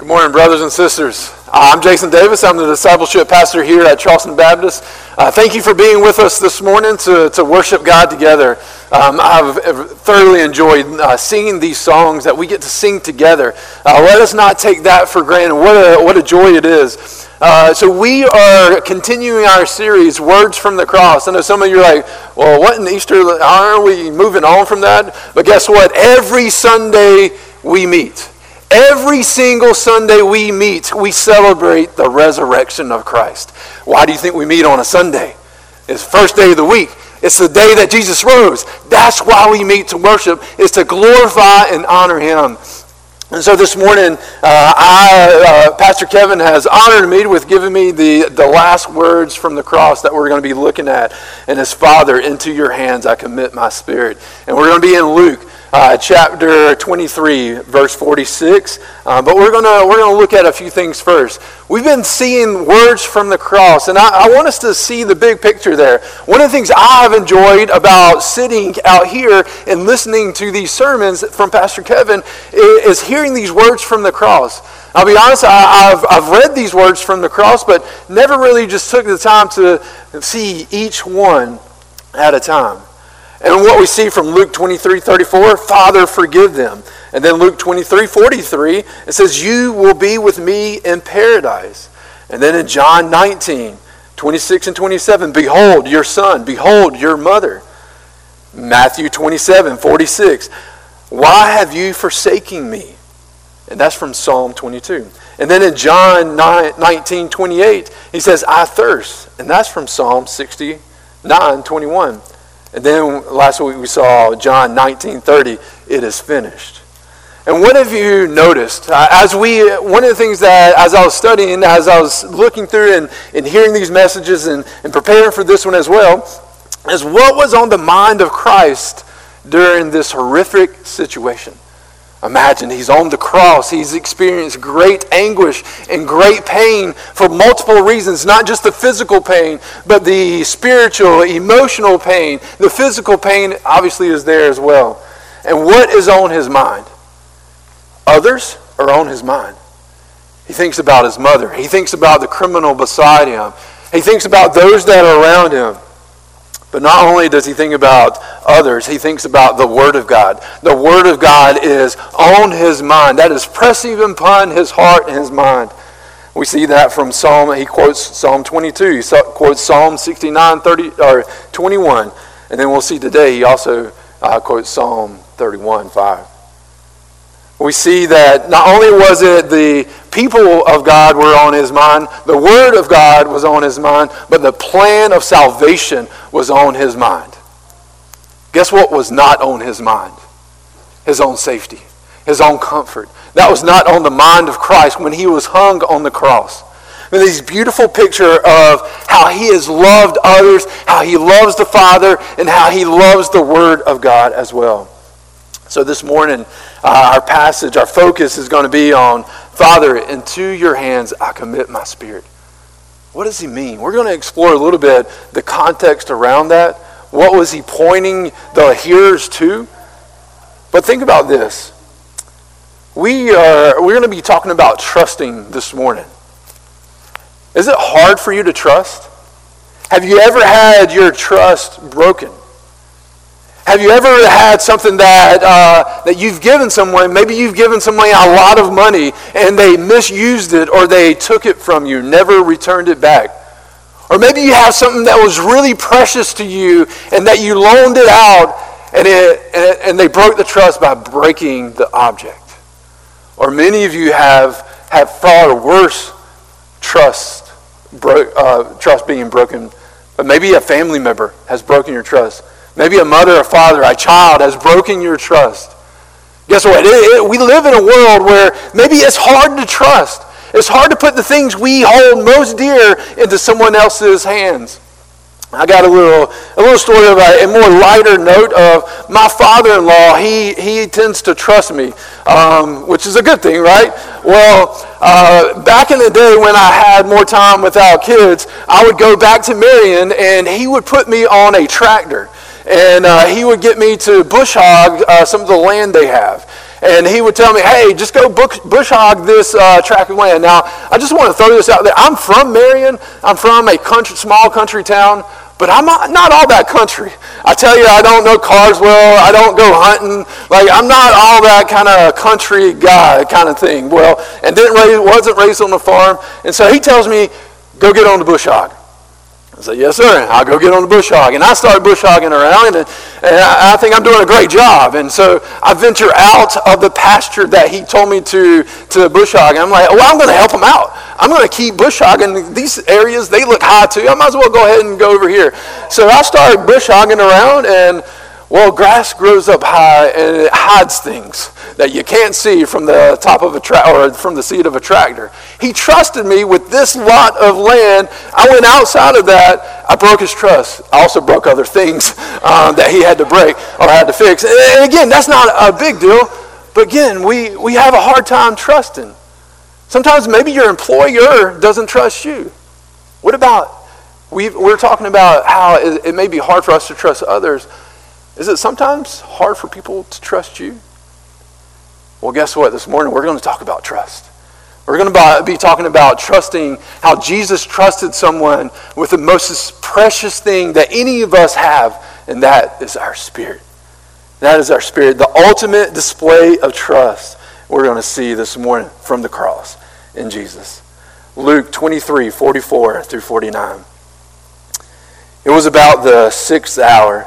Good morning, brothers and sisters. Uh, I'm Jason Davis. I'm the discipleship pastor here at Charleston Baptist. Uh, thank you for being with us this morning to, to worship God together. Um, I've thoroughly enjoyed uh, singing these songs that we get to sing together. Uh, let us not take that for granted. What a, what a joy it is. Uh, so we are continuing our series, Words from the Cross. I know some of you are like, well, what in Easter? Aren't we moving on from that? But guess what? Every Sunday we meet. Every single Sunday we meet, we celebrate the resurrection of Christ. Why do you think we meet on a Sunday? It's the first day of the week. It's the day that Jesus rose. That's why we meet to worship, is to glorify and honor him. And so this morning, uh, I, uh, Pastor Kevin has honored me with giving me the, the last words from the cross that we're going to be looking at. And his Father, into your hands I commit my spirit. And we're going to be in Luke uh, chapter 23, verse 46. Uh, but we're going we're gonna look at a few things first. We've been seeing words from the cross, and I, I want us to see the big picture there. One of the things I've enjoyed about sitting out here and listening to these sermons from Pastor Kevin is, is hearing these words from the cross. I'll be honest, I, have I've read these words from the cross, but never really just took the time to see each one at a time. And what we see from Luke 23 34, Father, forgive them. And then Luke 23 43, it says, You will be with me in paradise. And then in John 19 26 and 27, Behold your son, behold your mother. Matthew 27 46, Why have you forsaken me? And that's from Psalm 22. And then in John 9, 19 28, he says, I thirst. And that's from Psalm 69 21. And then last week we saw John 19:30, it is finished. And what have you noticed? Uh, as we, one of the things that, as I was studying, as I was looking through and, and hearing these messages and, and preparing for this one as well, is what was on the mind of Christ during this horrific situation. Imagine he's on the cross. He's experienced great anguish and great pain for multiple reasons, not just the physical pain, but the spiritual, emotional pain. The physical pain obviously is there as well. And what is on his mind? Others are on his mind. He thinks about his mother. He thinks about the criminal beside him. He thinks about those that are around him. But not only does he think about others, he thinks about the Word of God. The Word of God is on his mind. That is pressing upon his heart and his mind. We see that from Psalm, he quotes Psalm 22. He quotes Psalm 69, 30, or 21. And then we'll see today he also uh, quotes Psalm 31, 5 we see that not only was it the people of God were on his mind, the word of God was on his mind, but the plan of salvation was on his mind. Guess what was not on his mind? His own safety, his own comfort. That was not on the mind of Christ when he was hung on the cross. And this beautiful picture of how he has loved others, how he loves the Father, and how he loves the Word of God as well. So this morning, uh, our passage, our focus is going to be on Father, into your hands I commit my spirit. What does he mean? We're going to explore a little bit the context around that. What was he pointing the hearers to? But think about this. We are we're going to be talking about trusting this morning. Is it hard for you to trust? Have you ever had your trust broken? Have you ever had something that, uh, that you've given someone, maybe you've given someone a lot of money and they misused it or they took it from you, never returned it back? Or maybe you have something that was really precious to you and that you loaned it out and, it, and they broke the trust by breaking the object. Or many of you have, have far worse trust, bro- uh, trust being broken. But maybe a family member has broken your trust. Maybe a mother, a father, a child has broken your trust. Guess what? It, it, we live in a world where maybe it's hard to trust. It's hard to put the things we hold most dear into someone else's hands. I got a little, a little story of a, a more lighter note of my father-in-law. He, he tends to trust me, um, which is a good thing, right? Well, uh, back in the day when I had more time without kids, I would go back to Marion and he would put me on a tractor and uh, he would get me to bush hog uh, some of the land they have. And he would tell me, hey, just go bush, hog this uh, tract of land. Now, I just want to throw this out there. I'm from Marion. I'm from a country, small country town, but I'm not, not all that country. I tell you, I don't know cars well. I don't go hunting. Like, I'm not all that kind of country guy kind of thing. Well, and didn't raise, wasn't raised on a farm. And so he tells me, go get on the bush hog. I said, yes, sir. I'll go get on the bush hog. And I started bush hogging around, and, and I, I, think I'm doing a great job. And so I venture out of the pasture that he told me to, to bush hog. And I'm like, well, I'm going to help him out. I'm going to keep bush hogging. These areas, they look high too. I might as well go ahead and go over here. So I started bush hogging around, and well, grass grows up high and it hides things that you can't see from the top of a tractor or from the seat of a tractor. He trusted me with this lot of land. I went outside of that. I broke his trust. I also broke other things um, that he had to break or had to fix. And again, that's not a big deal. But again, we, we have a hard time trusting. Sometimes maybe your employer doesn't trust you. What about, we we're talking about how it, it may be hard for us to trust others. Is it sometimes hard for people to trust you? Well, guess what? This morning we're going to talk about trust. We're going to be talking about trusting how Jesus trusted someone with the most precious thing that any of us have, and that is our spirit. That is our spirit, the ultimate display of trust we're going to see this morning from the cross in Jesus. Luke 23 44 through 49. It was about the sixth hour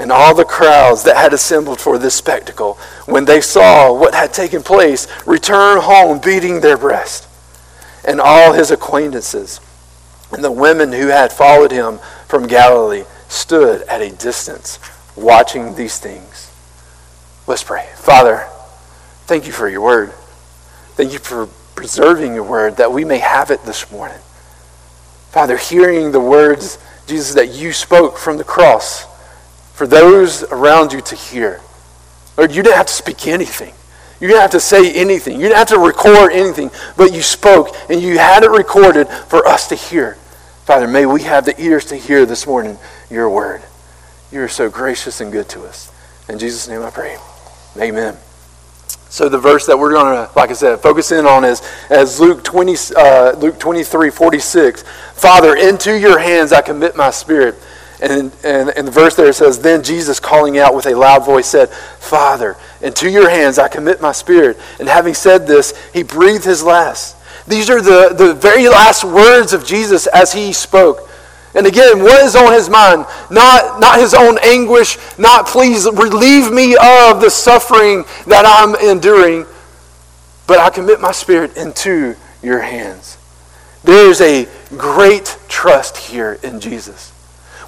and all the crowds that had assembled for this spectacle, when they saw what had taken place, returned home beating their breast. And all his acquaintances and the women who had followed him from Galilee stood at a distance watching these things. Let's pray. Father, thank you for your word. Thank you for preserving your word that we may have it this morning. Father, hearing the words, Jesus, that you spoke from the cross for those around you to hear. Lord, you didn't have to speak anything. You didn't have to say anything. You didn't have to record anything, but you spoke and you had it recorded for us to hear. Father, may we have the ears to hear this morning your word. You are so gracious and good to us. In Jesus' name I pray. Amen. So the verse that we're going to, like I said, focus in on is as Luke 20, uh, Luke 23, 46. Father, into your hands I commit my spirit. And, and, and the verse there says, Then Jesus, calling out with a loud voice, said, Father, into your hands I commit my spirit. And having said this, he breathed his last. These are the, the very last words of Jesus as he spoke. And again, what is on his mind? Not, not his own anguish, not please relieve me of the suffering that I'm enduring, but I commit my spirit into your hands. There is a great trust here in Jesus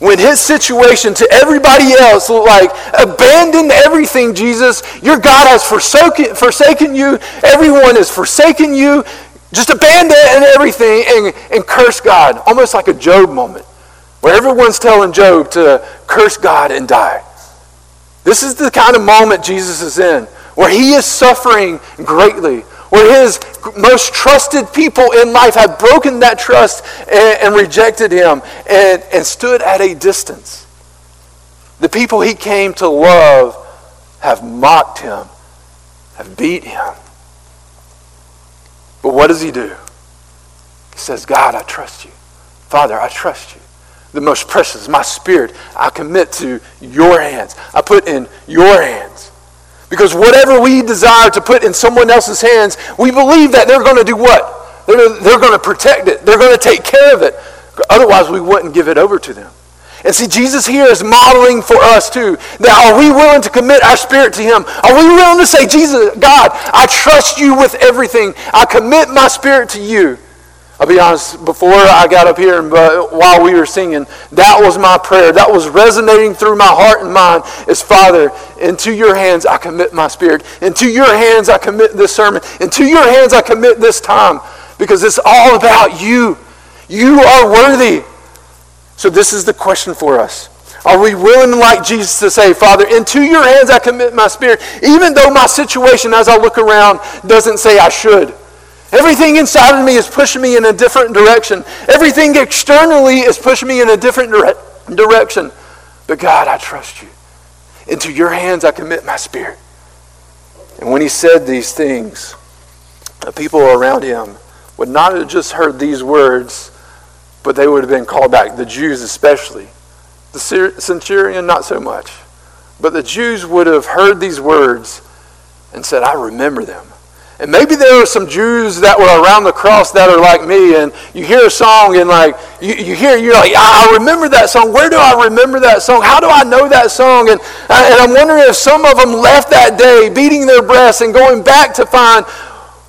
when his situation to everybody else looked like, abandon everything, Jesus. Your God has forsaken, forsaken you. Everyone has forsaken you. Just abandon everything and, and curse God. Almost like a Job moment where everyone's telling Job to curse God and die. This is the kind of moment Jesus is in where he is suffering greatly where his most trusted people in life have broken that trust and, and rejected him and, and stood at a distance. The people he came to love have mocked him, have beat him. But what does he do? He says, God, I trust you. Father, I trust you. The most precious, my spirit, I commit to your hands. I put in your hands. Because whatever we desire to put in someone else's hands, we believe that they're going to do what? They're, they're going to protect it. They're going to take care of it. Otherwise, we wouldn't give it over to them. And see, Jesus here is modeling for us too. That are we willing to commit our spirit to Him? Are we willing to say, Jesus, God, I trust you with everything. I commit my spirit to you. I'll be honest, before I got up here and while we were singing, that was my prayer. That was resonating through my heart and mind is, Father, into your hands I commit my spirit. Into your hands I commit this sermon. Into your hands I commit this time because it's all about you. You are worthy. So this is the question for us. Are we willing, like Jesus, to say, Father, into your hands I commit my spirit, even though my situation as I look around doesn't say I should? Everything inside of me is pushing me in a different direction. Everything externally is pushing me in a different dire- direction. But God, I trust you. Into your hands I commit my spirit. And when he said these things, the people around him would not have just heard these words, but they would have been called back, the Jews especially. The centurion, not so much. But the Jews would have heard these words and said, I remember them. And maybe there are some Jews that were around the cross that are like me, and you hear a song and like you, you hear you're like, I remember that song. Where do I remember that song? How do I know that song? And, uh, and I'm wondering if some of them left that day beating their breasts and going back to find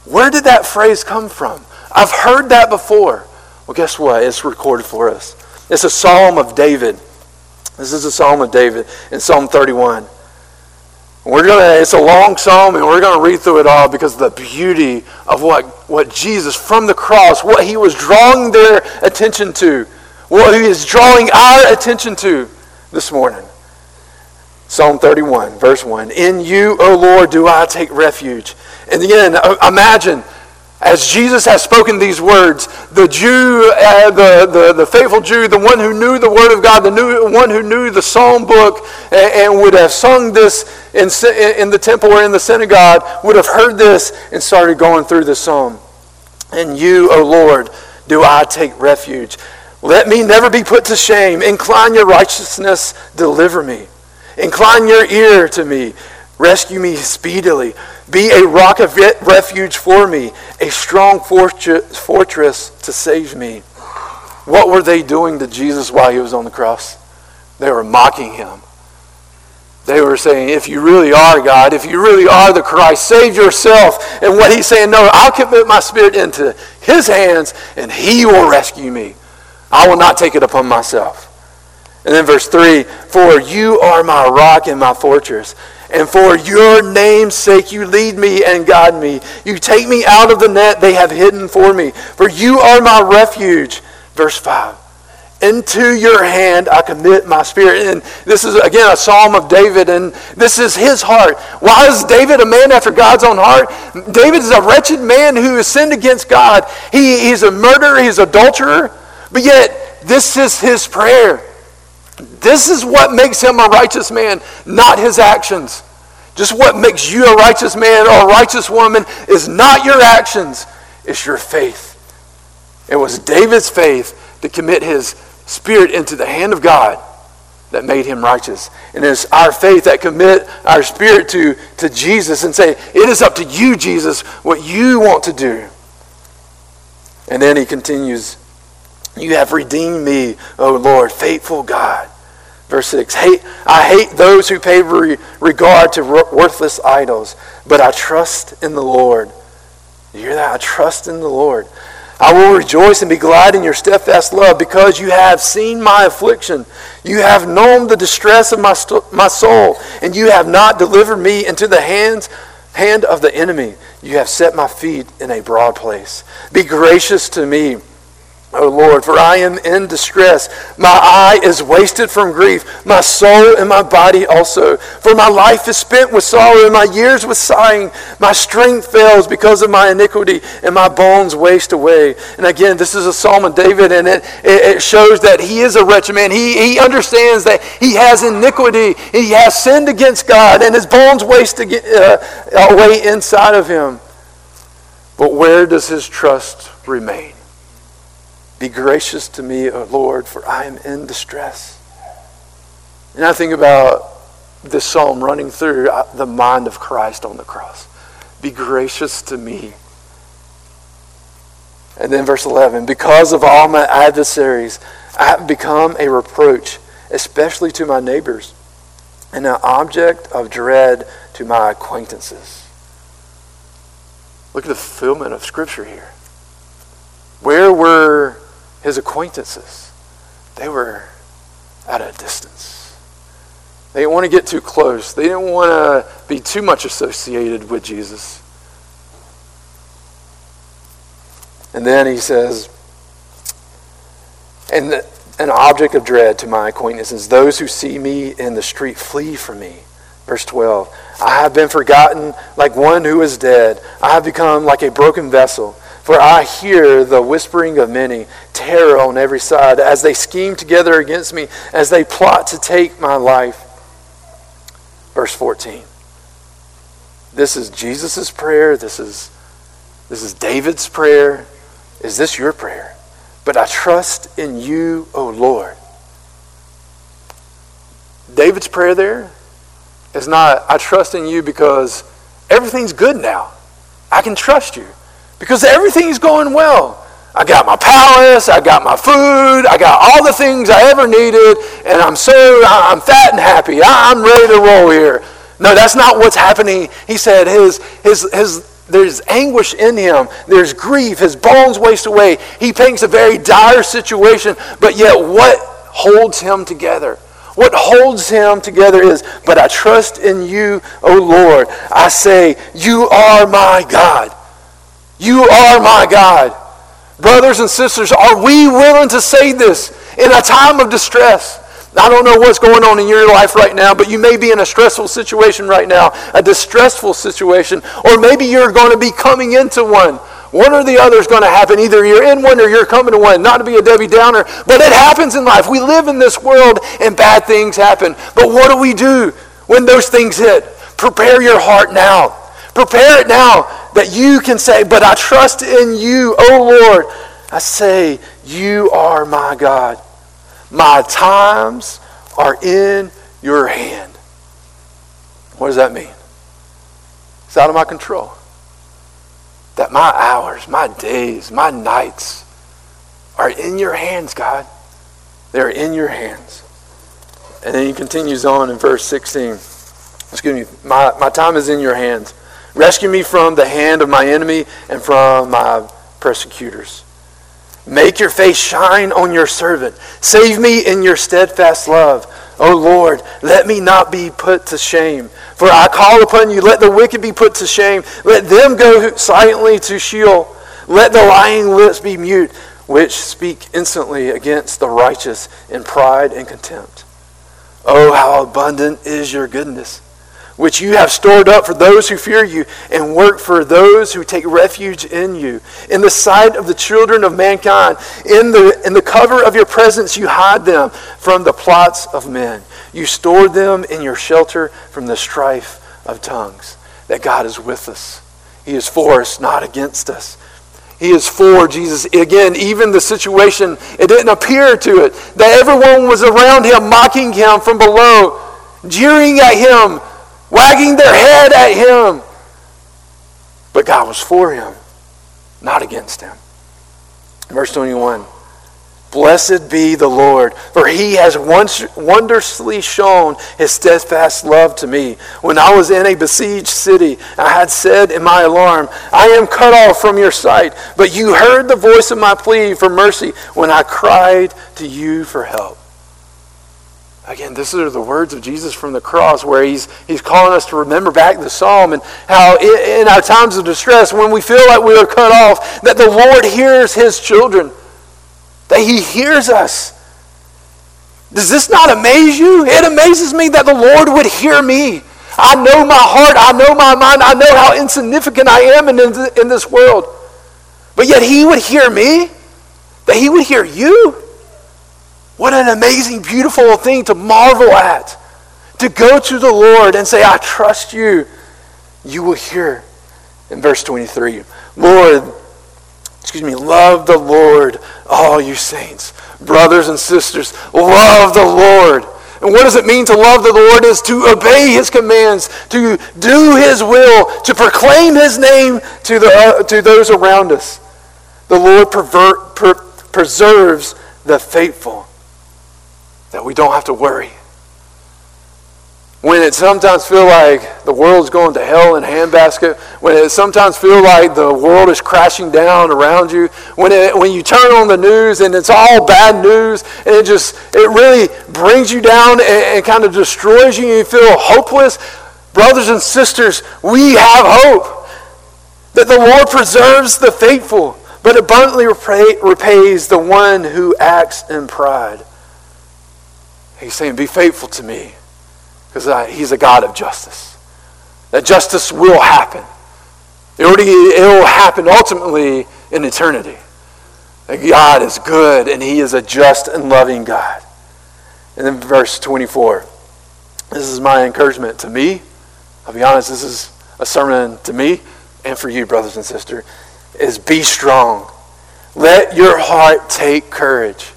where did that phrase come from? I've heard that before. Well, guess what? It's recorded for us. It's a psalm of David. This is a psalm of David in Psalm 31. We're gonna, it's a long psalm, and we're going to read through it all because of the beauty of what, what Jesus from the cross, what he was drawing their attention to, what he is drawing our attention to this morning. Psalm 31, verse 1. In you, O Lord, do I take refuge. And again, uh, imagine as Jesus has spoken these words, the Jew, uh, the, the, the faithful Jew, the one who knew the Word of God, the new, one who knew the Psalm book and, and would have sung this in, in the temple or in the synagogue, would have heard this and started going through the psalm. And you, O Lord, do I take refuge. Let me never be put to shame. Incline your righteousness, deliver me. Incline your ear to me. Rescue me speedily. Be a rock of refuge for me, a strong fortress to save me. What were they doing to Jesus while he was on the cross? They were mocking him. They were saying, if you really are God, if you really are the Christ, save yourself. And what he's saying, no, I'll commit my spirit into his hands and he will rescue me. I will not take it upon myself. And then verse 3 For you are my rock and my fortress. And for your name's sake, you lead me and guide me. You take me out of the net they have hidden for me. For you are my refuge. Verse 5. Into your hand I commit my spirit. And this is, again, a psalm of David, and this is his heart. Why is David a man after God's own heart? David is a wretched man who has sinned against God. He, he's a murderer, he's an adulterer, but yet this is his prayer. This is what makes him a righteous man, not his actions. Just what makes you a righteous man or a righteous woman is not your actions, it's your faith. It was David's faith to commit his spirit into the hand of God that made him righteous. And it's our faith that commit our spirit to, to Jesus and say, It is up to you, Jesus, what you want to do. And then he continues, You have redeemed me, O Lord, faithful God. Verse 6 hate, I hate those who pay re- regard to worthless idols, but I trust in the Lord. You hear that? I trust in the Lord. I will rejoice and be glad in your steadfast love because you have seen my affliction. You have known the distress of my, st- my soul, and you have not delivered me into the hands, hand of the enemy. You have set my feet in a broad place. Be gracious to me O Lord, for I am in distress. My eye is wasted from grief, my soul and my body also. For my life is spent with sorrow, and my years with sighing. My strength fails because of my iniquity, and my bones waste away. And again, this is a psalm of David, and it, it shows that he is a wretched man. He, he understands that he has iniquity, he has sinned against God, and his bones waste uh, away inside of him. But where does his trust remain? Be gracious to me, O Lord, for I am in distress. And I think about this psalm running through uh, the mind of Christ on the cross. Be gracious to me. And then verse 11, because of all my adversaries, I have become a reproach, especially to my neighbors, and an object of dread to my acquaintances. Look at the fulfillment of Scripture here. Where were his acquaintances? They were at a distance. They didn't want to get too close. They didn't want to be too much associated with Jesus. And then he says, and the, an object of dread to my acquaintances, those who see me in the street flee from me. Verse 12 I have been forgotten like one who is dead. I have become like a broken vessel. For I hear the whispering of many, terror on every side, as they scheme together against me, as they plot to take my life. Verse 14. This is Jesus' prayer. This is, this is David's prayer. Is this your prayer? But I trust in you, O Lord. David's prayer there is not, I trust in you because everything's good now. I can trust you because everything's going well. I got my palace, I got my food, I got all the things I ever needed, and I'm so, I'm fat and happy. I'm ready to roll here. No, that's not what's happening. He said his, his, his, there's anguish in him. There's grief. His bones waste away. He paints a very dire situation, but yet what holds him together? What holds him together is, but I trust in you, O Lord. I say, You are my God. You are my God. Brothers and sisters, are we willing to say this in a time of distress? I don't know what's going on in your life right now, but you may be in a stressful situation right now, a distressful situation, or maybe you're going to be coming into one. One or the other is going to happen. Either you're in one or you're coming to one. Not to be a Debbie Downer, but it happens in life. We live in this world and bad things happen. But what do we do when those things hit? Prepare your heart now. Prepare it now that you can say, But I trust in you, O Lord. I say, You are my God. My times are in your hand. What does that mean? It's out of my control that my hours, my days, my nights are in your hands, God. They're in your hands. And then he continues on in verse 16. Excuse me, my, my time is in your hands. Rescue me from the hand of my enemy and from my persecutors. Make your face shine on your servant. Save me in your steadfast love. O Lord, let me not be put to shame. For I call upon you, let the wicked be put to shame. Let them go silently to Sheol. Let the lying lips be mute, which speak instantly against the righteous in pride and contempt. Oh, how abundant is your goodness! Which you have stored up for those who fear you and work for those who take refuge in you. In the sight of the children of mankind, in the, in the cover of your presence, you hide them from the plots of men. You store them in your shelter from the strife of tongues. That God is with us. He is for us, not against us. He is for Jesus. Again, even the situation, it didn't appear to it that everyone was around him, mocking him from below, jeering at him, wagging their head at him. But God was for him, not against him. Verse 21 Blessed be the Lord, for he has once wondrously shown his steadfast love to me. When I was in a besieged city, I had said in my alarm, I am cut off from your sight. But you heard the voice of my plea for mercy when I cried to you for help. Again, these are the words of Jesus from the cross where he's, he's calling us to remember back the psalm and how in our times of distress, when we feel like we are cut off, that the Lord hears his children, that he hears us. Does this not amaze you? It amazes me that the Lord would hear me. I know my heart, I know my mind, I know how insignificant I am in, in this world. But yet he would hear me, that he would hear you. What an amazing, beautiful thing to marvel at. To go to the Lord and say, I trust you. You will hear. In verse 23, Lord, excuse me, love the Lord, all you saints. Brothers and sisters, love the Lord. And what does it mean to love the Lord? Is to obey His commands, to do His will, to proclaim His name to, the, uh, to those around us. The Lord pervert, per, preserves the faithful that we don't have to worry. when it sometimes feel like the world's going to hell in a handbasket, when it sometimes feel like the world is crashing down around you, when, it, when you turn on the news and it's all bad news, and it just, it really brings you down and, and kind of destroys you and you feel hopeless, brothers and sisters, we have hope that the Lord preserves the faithful, but abundantly repay, repays the one who acts in pride. He's saying, be faithful to me because he's a God of justice. That justice will happen. It, already, it will happen ultimately in eternity. That God is good and he is a just and loving God. And then verse 24. This is my encouragement to me. I'll be honest, this is a sermon to me and for you, brothers and sisters, is be strong. Let your heart take courage.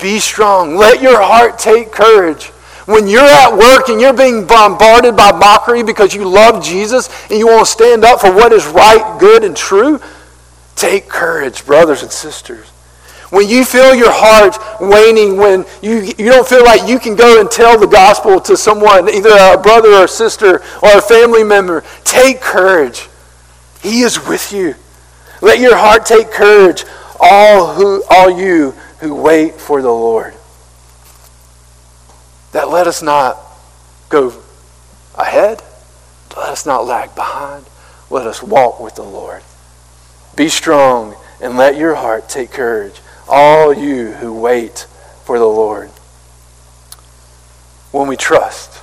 Be strong. Let your heart take courage. When you're at work and you're being bombarded by mockery because you love Jesus and you want to stand up for what is right, good, and true, take courage, brothers and sisters. When you feel your heart waning, when you, you don't feel like you can go and tell the gospel to someone, either a brother or a sister or a family member, take courage. He is with you. Let your heart take courage, all, who, all you who wait for the Lord that let us not go ahead, let us not lag behind. Let us walk with the Lord. Be strong and let your heart take courage, all you who wait for the Lord. When we trust,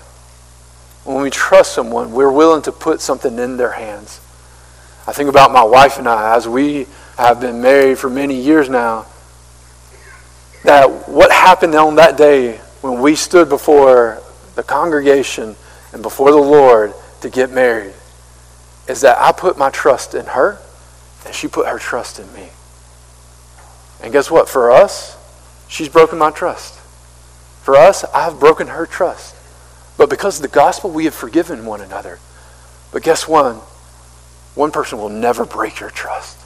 when we trust someone, we're willing to put something in their hands. I think about my wife and I, as we have been married for many years now, that what happened on that day when we stood before the congregation and before the Lord to get married is that I put my trust in her and she put her trust in me. And guess what? For us, she's broken my trust. For us, I've broken her trust. But because of the gospel, we have forgiven one another. But guess what? One person will never break your trust.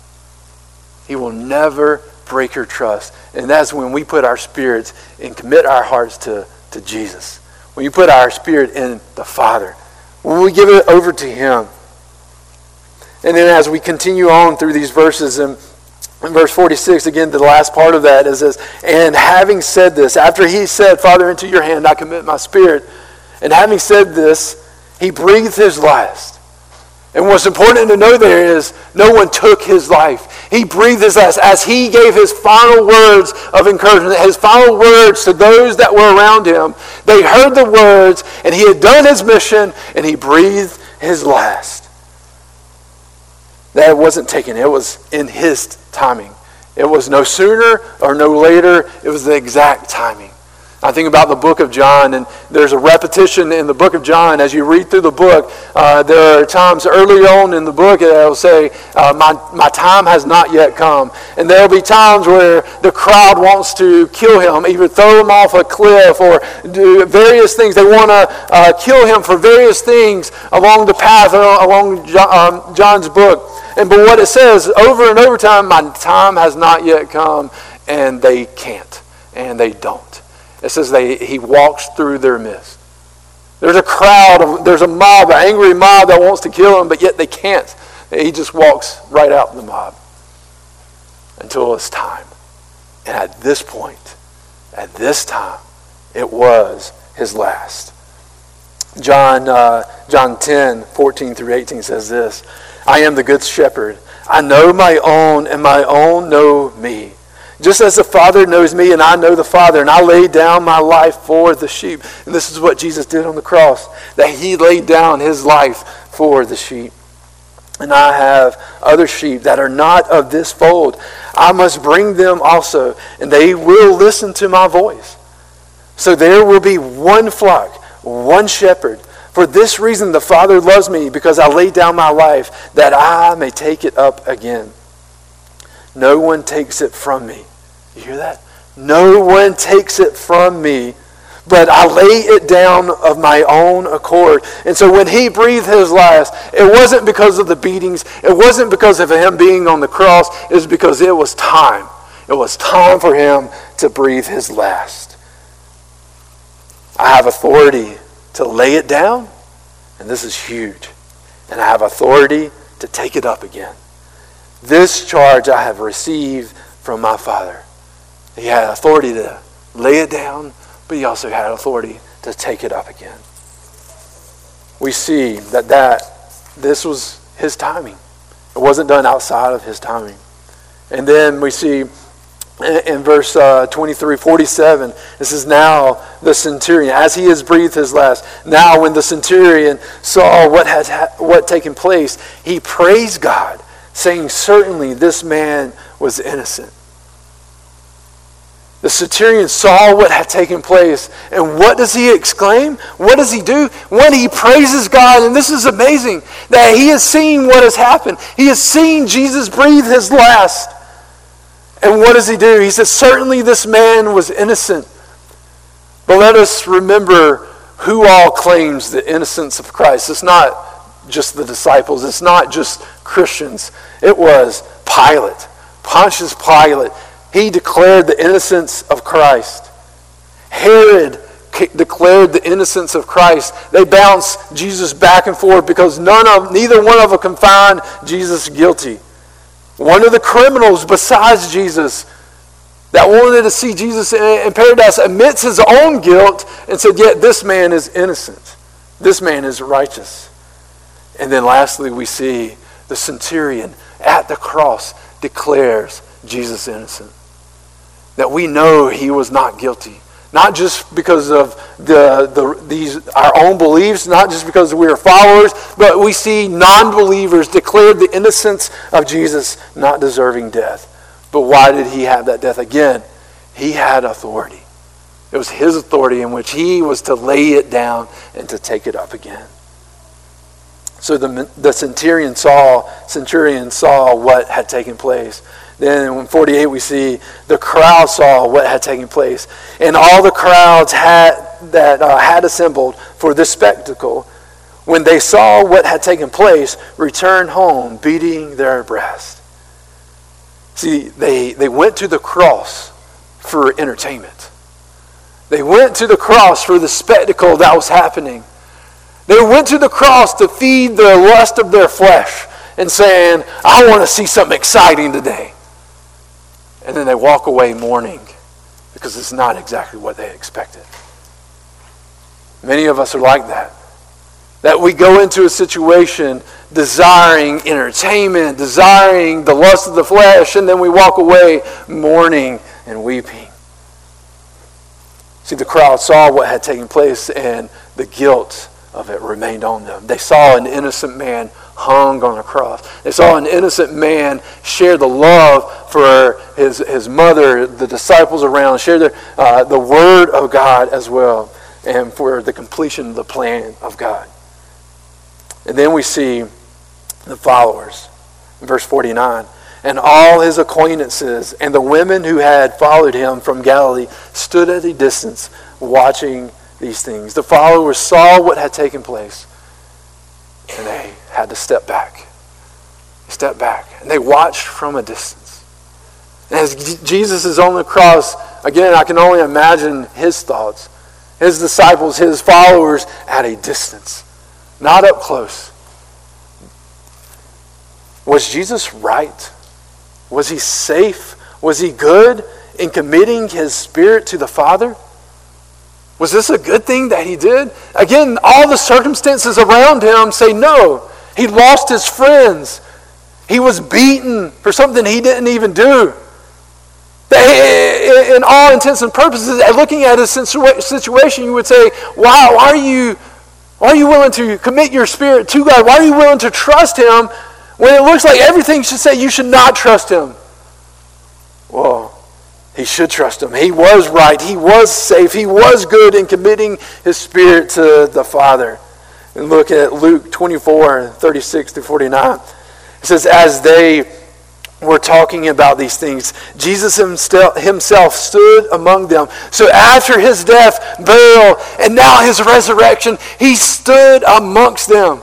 He will never break your trust. And that's when we put our spirits and commit our hearts to, to Jesus. When you put our spirit in the Father. When we give it over to Him. And then as we continue on through these verses, and in verse 46, again, the last part of that is this. And having said this, after he said, Father, into your hand I commit my spirit, and having said this, he breathed his last. And what's important to know there is no one took his life. He breathes his last as he gave his final words of encouragement, his final words to those that were around him. They heard the words, and he had done his mission, and he breathed his last. That wasn't taken, it was in his timing. It was no sooner or no later, it was the exact timing. I think about the book of John, and there's a repetition in the book of John. As you read through the book, uh, there are times early on in the book that will say, uh, my, my time has not yet come. And there will be times where the crowd wants to kill him, either throw him off a cliff or do various things. They want to uh, kill him for various things along the path, uh, along um, John's book. And but what it says over and over time, my time has not yet come, and they can't, and they don't. It says they, he walks through their midst. There's a crowd, of, there's a mob, an angry mob that wants to kill him, but yet they can't. He just walks right out the mob until it's time. And at this point, at this time, it was his last. John, uh, John 10, 14 through 18 says this I am the good shepherd. I know my own, and my own know me. Just as the Father knows me and I know the Father, and I lay down my life for the sheep. And this is what Jesus did on the cross, that he laid down his life for the sheep. And I have other sheep that are not of this fold. I must bring them also, and they will listen to my voice. So there will be one flock, one shepherd. For this reason the Father loves me, because I lay down my life, that I may take it up again. No one takes it from me. You hear that? No one takes it from me, but I lay it down of my own accord. And so when he breathed his last, it wasn't because of the beatings, it wasn't because of him being on the cross, it was because it was time. It was time for him to breathe his last. I have authority to lay it down, and this is huge, and I have authority to take it up again. This charge I have received from my Father. He had authority to lay it down, but he also had authority to take it up again. We see that, that this was his timing. It wasn't done outside of his timing. And then we see in verse uh, 23 47 this is now the centurion as he has breathed his last now when the centurion saw what had ha- what taken place he praised god saying certainly this man was innocent the centurion saw what had taken place, and what does he exclaim? What does he do? When he praises God, and this is amazing that he has seen what has happened. He has seen Jesus breathe his last. And what does he do? He says, Certainly this man was innocent. But let us remember who all claims the innocence of Christ. It's not just the disciples, it's not just Christians. It was Pilate, Pontius Pilate. He declared the innocence of Christ. Herod declared the innocence of Christ. They bounced Jesus back and forth because none of, neither one of them can find Jesus guilty. One of the criminals besides Jesus that wanted to see Jesus in paradise admits his own guilt and said, Yet this man is innocent. This man is righteous. And then lastly, we see the centurion at the cross declares Jesus innocent. That we know he was not guilty. Not just because of the, the, these, our own beliefs, not just because we are followers, but we see non believers declared the innocence of Jesus, not deserving death. But why did he have that death? Again, he had authority. It was his authority in which he was to lay it down and to take it up again. So the, the centurion saw, centurion saw what had taken place. Then in 48, we see the crowd saw what had taken place. And all the crowds had, that uh, had assembled for this spectacle, when they saw what had taken place, returned home, beating their breast. See, they, they went to the cross for entertainment. They went to the cross for the spectacle that was happening. They went to the cross to feed the lust of their flesh and saying, I want to see something exciting today and then they walk away mourning because it's not exactly what they expected. Many of us are like that. That we go into a situation desiring entertainment, desiring the lust of the flesh, and then we walk away mourning and weeping. See, the crowd saw what had taken place, and the guilt of it remained on them. They saw an innocent man hung on a cross. They saw an innocent man share the love for his, his mother, the disciples around, share the, uh, the word of God as well, and for the completion of the plan of God. And then we see the followers. verse 49. And all his acquaintances and the women who had followed him from Galilee stood at a distance watching these things. The followers saw what had taken place and they had to step back. Step back. And they watched from a distance. And as Jesus is on the cross, again, I can only imagine his thoughts. His disciples, his followers at a distance, not up close. Was Jesus right? Was he safe? Was he good in committing his spirit to the Father? Was this a good thing that he did? Again, all the circumstances around him say no. He lost his friends. He was beaten for something he didn't even do. In all intents and purposes, looking at his situation, you would say, wow, why are you, why are you willing to commit your spirit to God? Why are you willing to trust him when it looks like everything should say you should not trust him? Well, he should trust him. He was right. He was safe. He was good in committing his spirit to the Father. And look at Luke 24, 36 through 49. It says, As they were talking about these things, Jesus himself stood among them. So after his death, burial, and now his resurrection, he stood amongst them.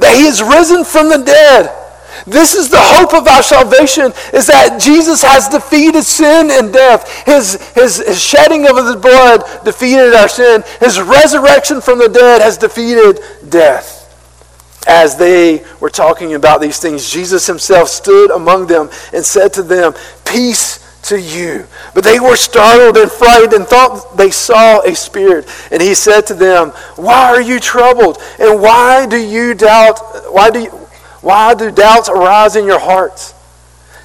That he is risen from the dead This is the hope of our salvation, is that Jesus has defeated sin and death. His, his, his shedding of his blood defeated our sin. His resurrection from the dead has defeated death. As they were talking about these things, Jesus himself stood among them and said to them, Peace to you. But they were startled and frightened and thought they saw a spirit. And he said to them, Why are you troubled? And why do you doubt? Why do, you, why do doubts arise in your hearts?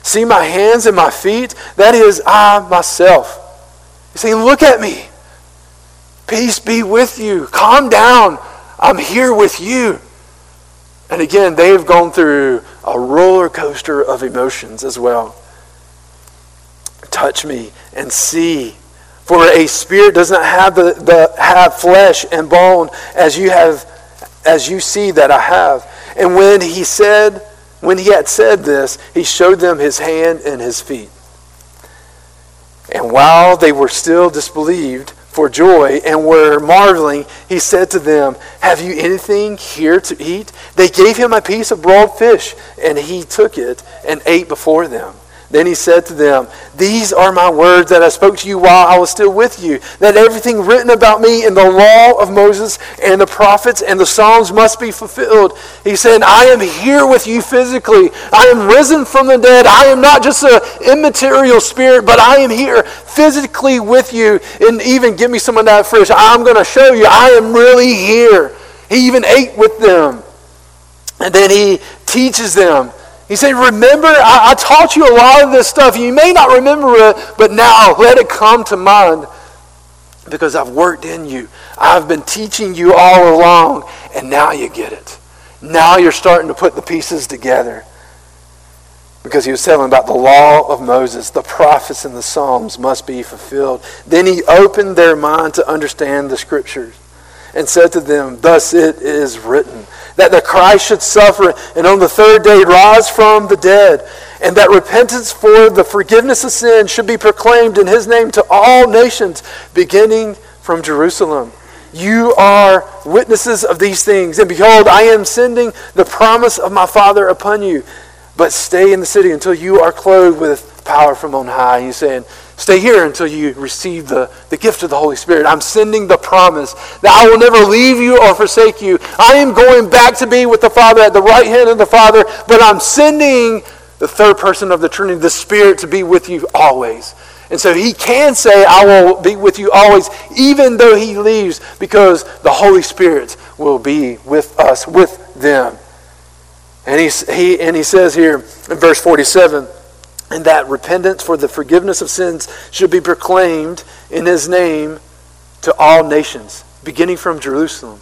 See my hands and my feet? That is I myself. You say, Look at me. Peace be with you. Calm down. I'm here with you. And again, they've gone through a roller coaster of emotions as well touch me and see. For a spirit does not have the, the have flesh and bone as you have as you see that I have. And when he said, when he had said this, he showed them his hand and his feet. And while they were still disbelieved for joy and were marveling, he said to them, Have you anything here to eat? They gave him a piece of broiled fish, and he took it and ate before them. Then he said to them, These are my words that I spoke to you while I was still with you, that everything written about me in the law of Moses and the prophets and the Psalms must be fulfilled. He said, I am here with you physically. I am risen from the dead. I am not just an immaterial spirit, but I am here physically with you. And even give me some of that fish. I'm going to show you I am really here. He even ate with them. And then he teaches them he said, Remember, I, I, taught you a lot of this stuff. You may not remember it, but now let it come to mind because I've worked in you. I've been teaching you all along, and now you get it. Now you're starting to put the pieces together. Because he was telling about the law of Moses, the prophets and the Psalms must be fulfilled. Then he opened their mind to understand the scriptures and said to them, Thus it is written that the Christ should suffer and on the third day rise from the dead, and that repentance for the forgiveness of sin should be proclaimed in his name to all nations, beginning from Jerusalem. You are witnesses of these things, and behold, I am sending the promise of my Father upon you. But stay in the city until you are clothed with power from on high. He's saying, Stay here until you receive the, the gift of the Holy Spirit. I'm sending the promise that I will never leave you or forsake you. I am going back to be with the Father at the right hand of the Father, but I'm sending the third person of the Trinity, the Spirit, to be with you always. And so he can say, I will be with you always, even though he leaves, because the Holy Spirit will be with us, with them. And he, he, and he says here in verse 47 and that repentance for the forgiveness of sins should be proclaimed in his name to all nations, beginning from Jerusalem.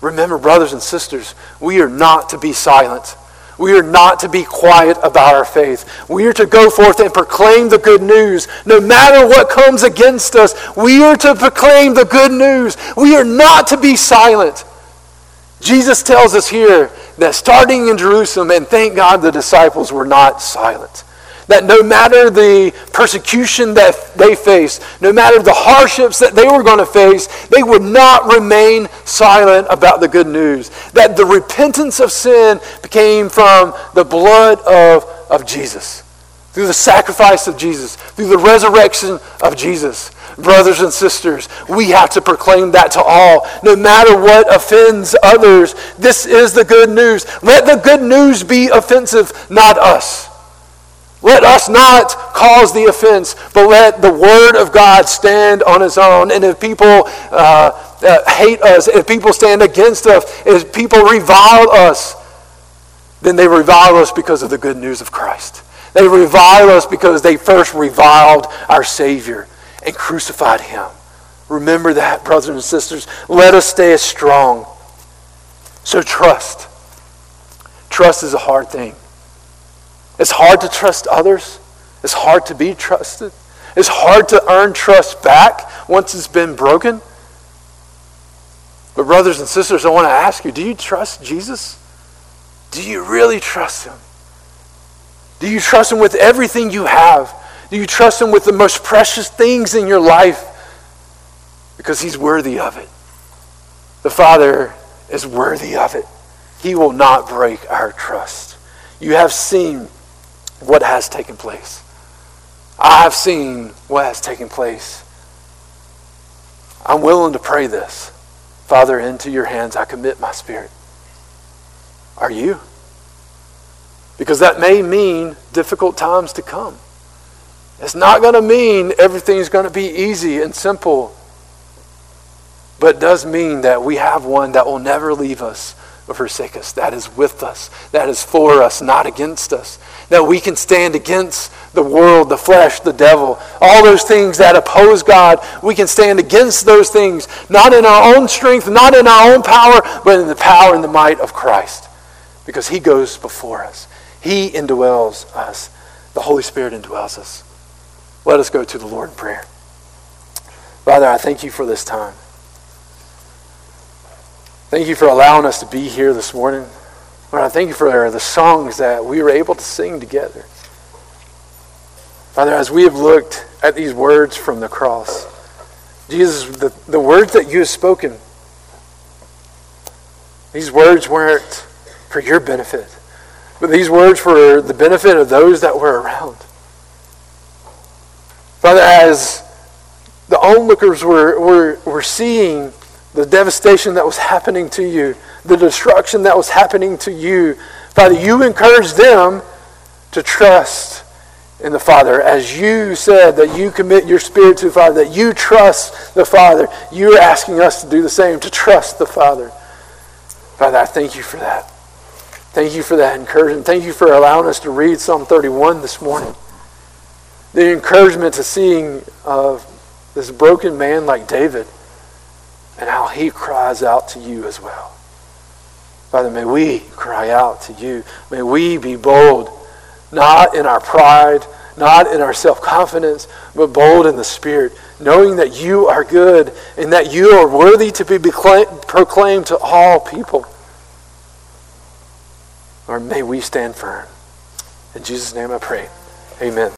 Remember, brothers and sisters, we are not to be silent. We are not to be quiet about our faith. We are to go forth and proclaim the good news. No matter what comes against us, we are to proclaim the good news. We are not to be silent. Jesus tells us here that starting in Jerusalem, and thank God the disciples were not silent. That no matter the persecution that they faced, no matter the hardships that they were going to face, they would not remain silent about the good news. That the repentance of sin came from the blood of, of Jesus, through the sacrifice of Jesus, through the resurrection of Jesus. Brothers and sisters, we have to proclaim that to all. No matter what offends others, this is the good news. Let the good news be offensive, not us. Let us not cause the offense, but let the Word of God stand on its own. And if people uh, uh, hate us, if people stand against us, if people revile us, then they revile us because of the good news of Christ. They revile us because they first reviled our Savior and crucified Him. Remember that, brothers and sisters. Let us stay strong. So trust. Trust is a hard thing. It's hard to trust others. It's hard to be trusted. It's hard to earn trust back once it's been broken. But, brothers and sisters, I want to ask you do you trust Jesus? Do you really trust Him? Do you trust Him with everything you have? Do you trust Him with the most precious things in your life? Because He's worthy of it. The Father is worthy of it. He will not break our trust. You have seen what has taken place. I have seen what has taken place. I'm willing to pray this. Father, into your hands I commit my spirit. Are you? Because that may mean difficult times to come. It's not going to mean everything's going to be easy and simple. But it does mean that we have one that will never leave us or forsake us, that is with us, that is for us, not against us. That we can stand against the world, the flesh, the devil, all those things that oppose God. We can stand against those things, not in our own strength, not in our own power, but in the power and the might of Christ. Because He goes before us, He indwells us, the Holy Spirit indwells us. Let us go to the Lord in prayer. Father, I thank you for this time. Thank you for allowing us to be here this morning. Lord, I thank you for the songs that we were able to sing together. Father, as we have looked at these words from the cross, Jesus, the, the words that you have spoken, these words weren't for your benefit, but these words were the benefit of those that were around. Father, as the onlookers were, were, were seeing the devastation that was happening to you, the destruction that was happening to you. Father, you encouraged them to trust in the Father. As you said that you commit your spirit to the Father, that you trust the Father, you're asking us to do the same, to trust the Father. Father, I thank you for that. Thank you for that encouragement. Thank you for allowing us to read Psalm 31 this morning. The encouragement to seeing uh, this broken man like David and how he cries out to you as well. Father, may we cry out to you. May we be bold, not in our pride, not in our self confidence, but bold in the Spirit, knowing that you are good and that you are worthy to be proclaimed to all people. Or may we stand firm. In Jesus' name I pray. Amen.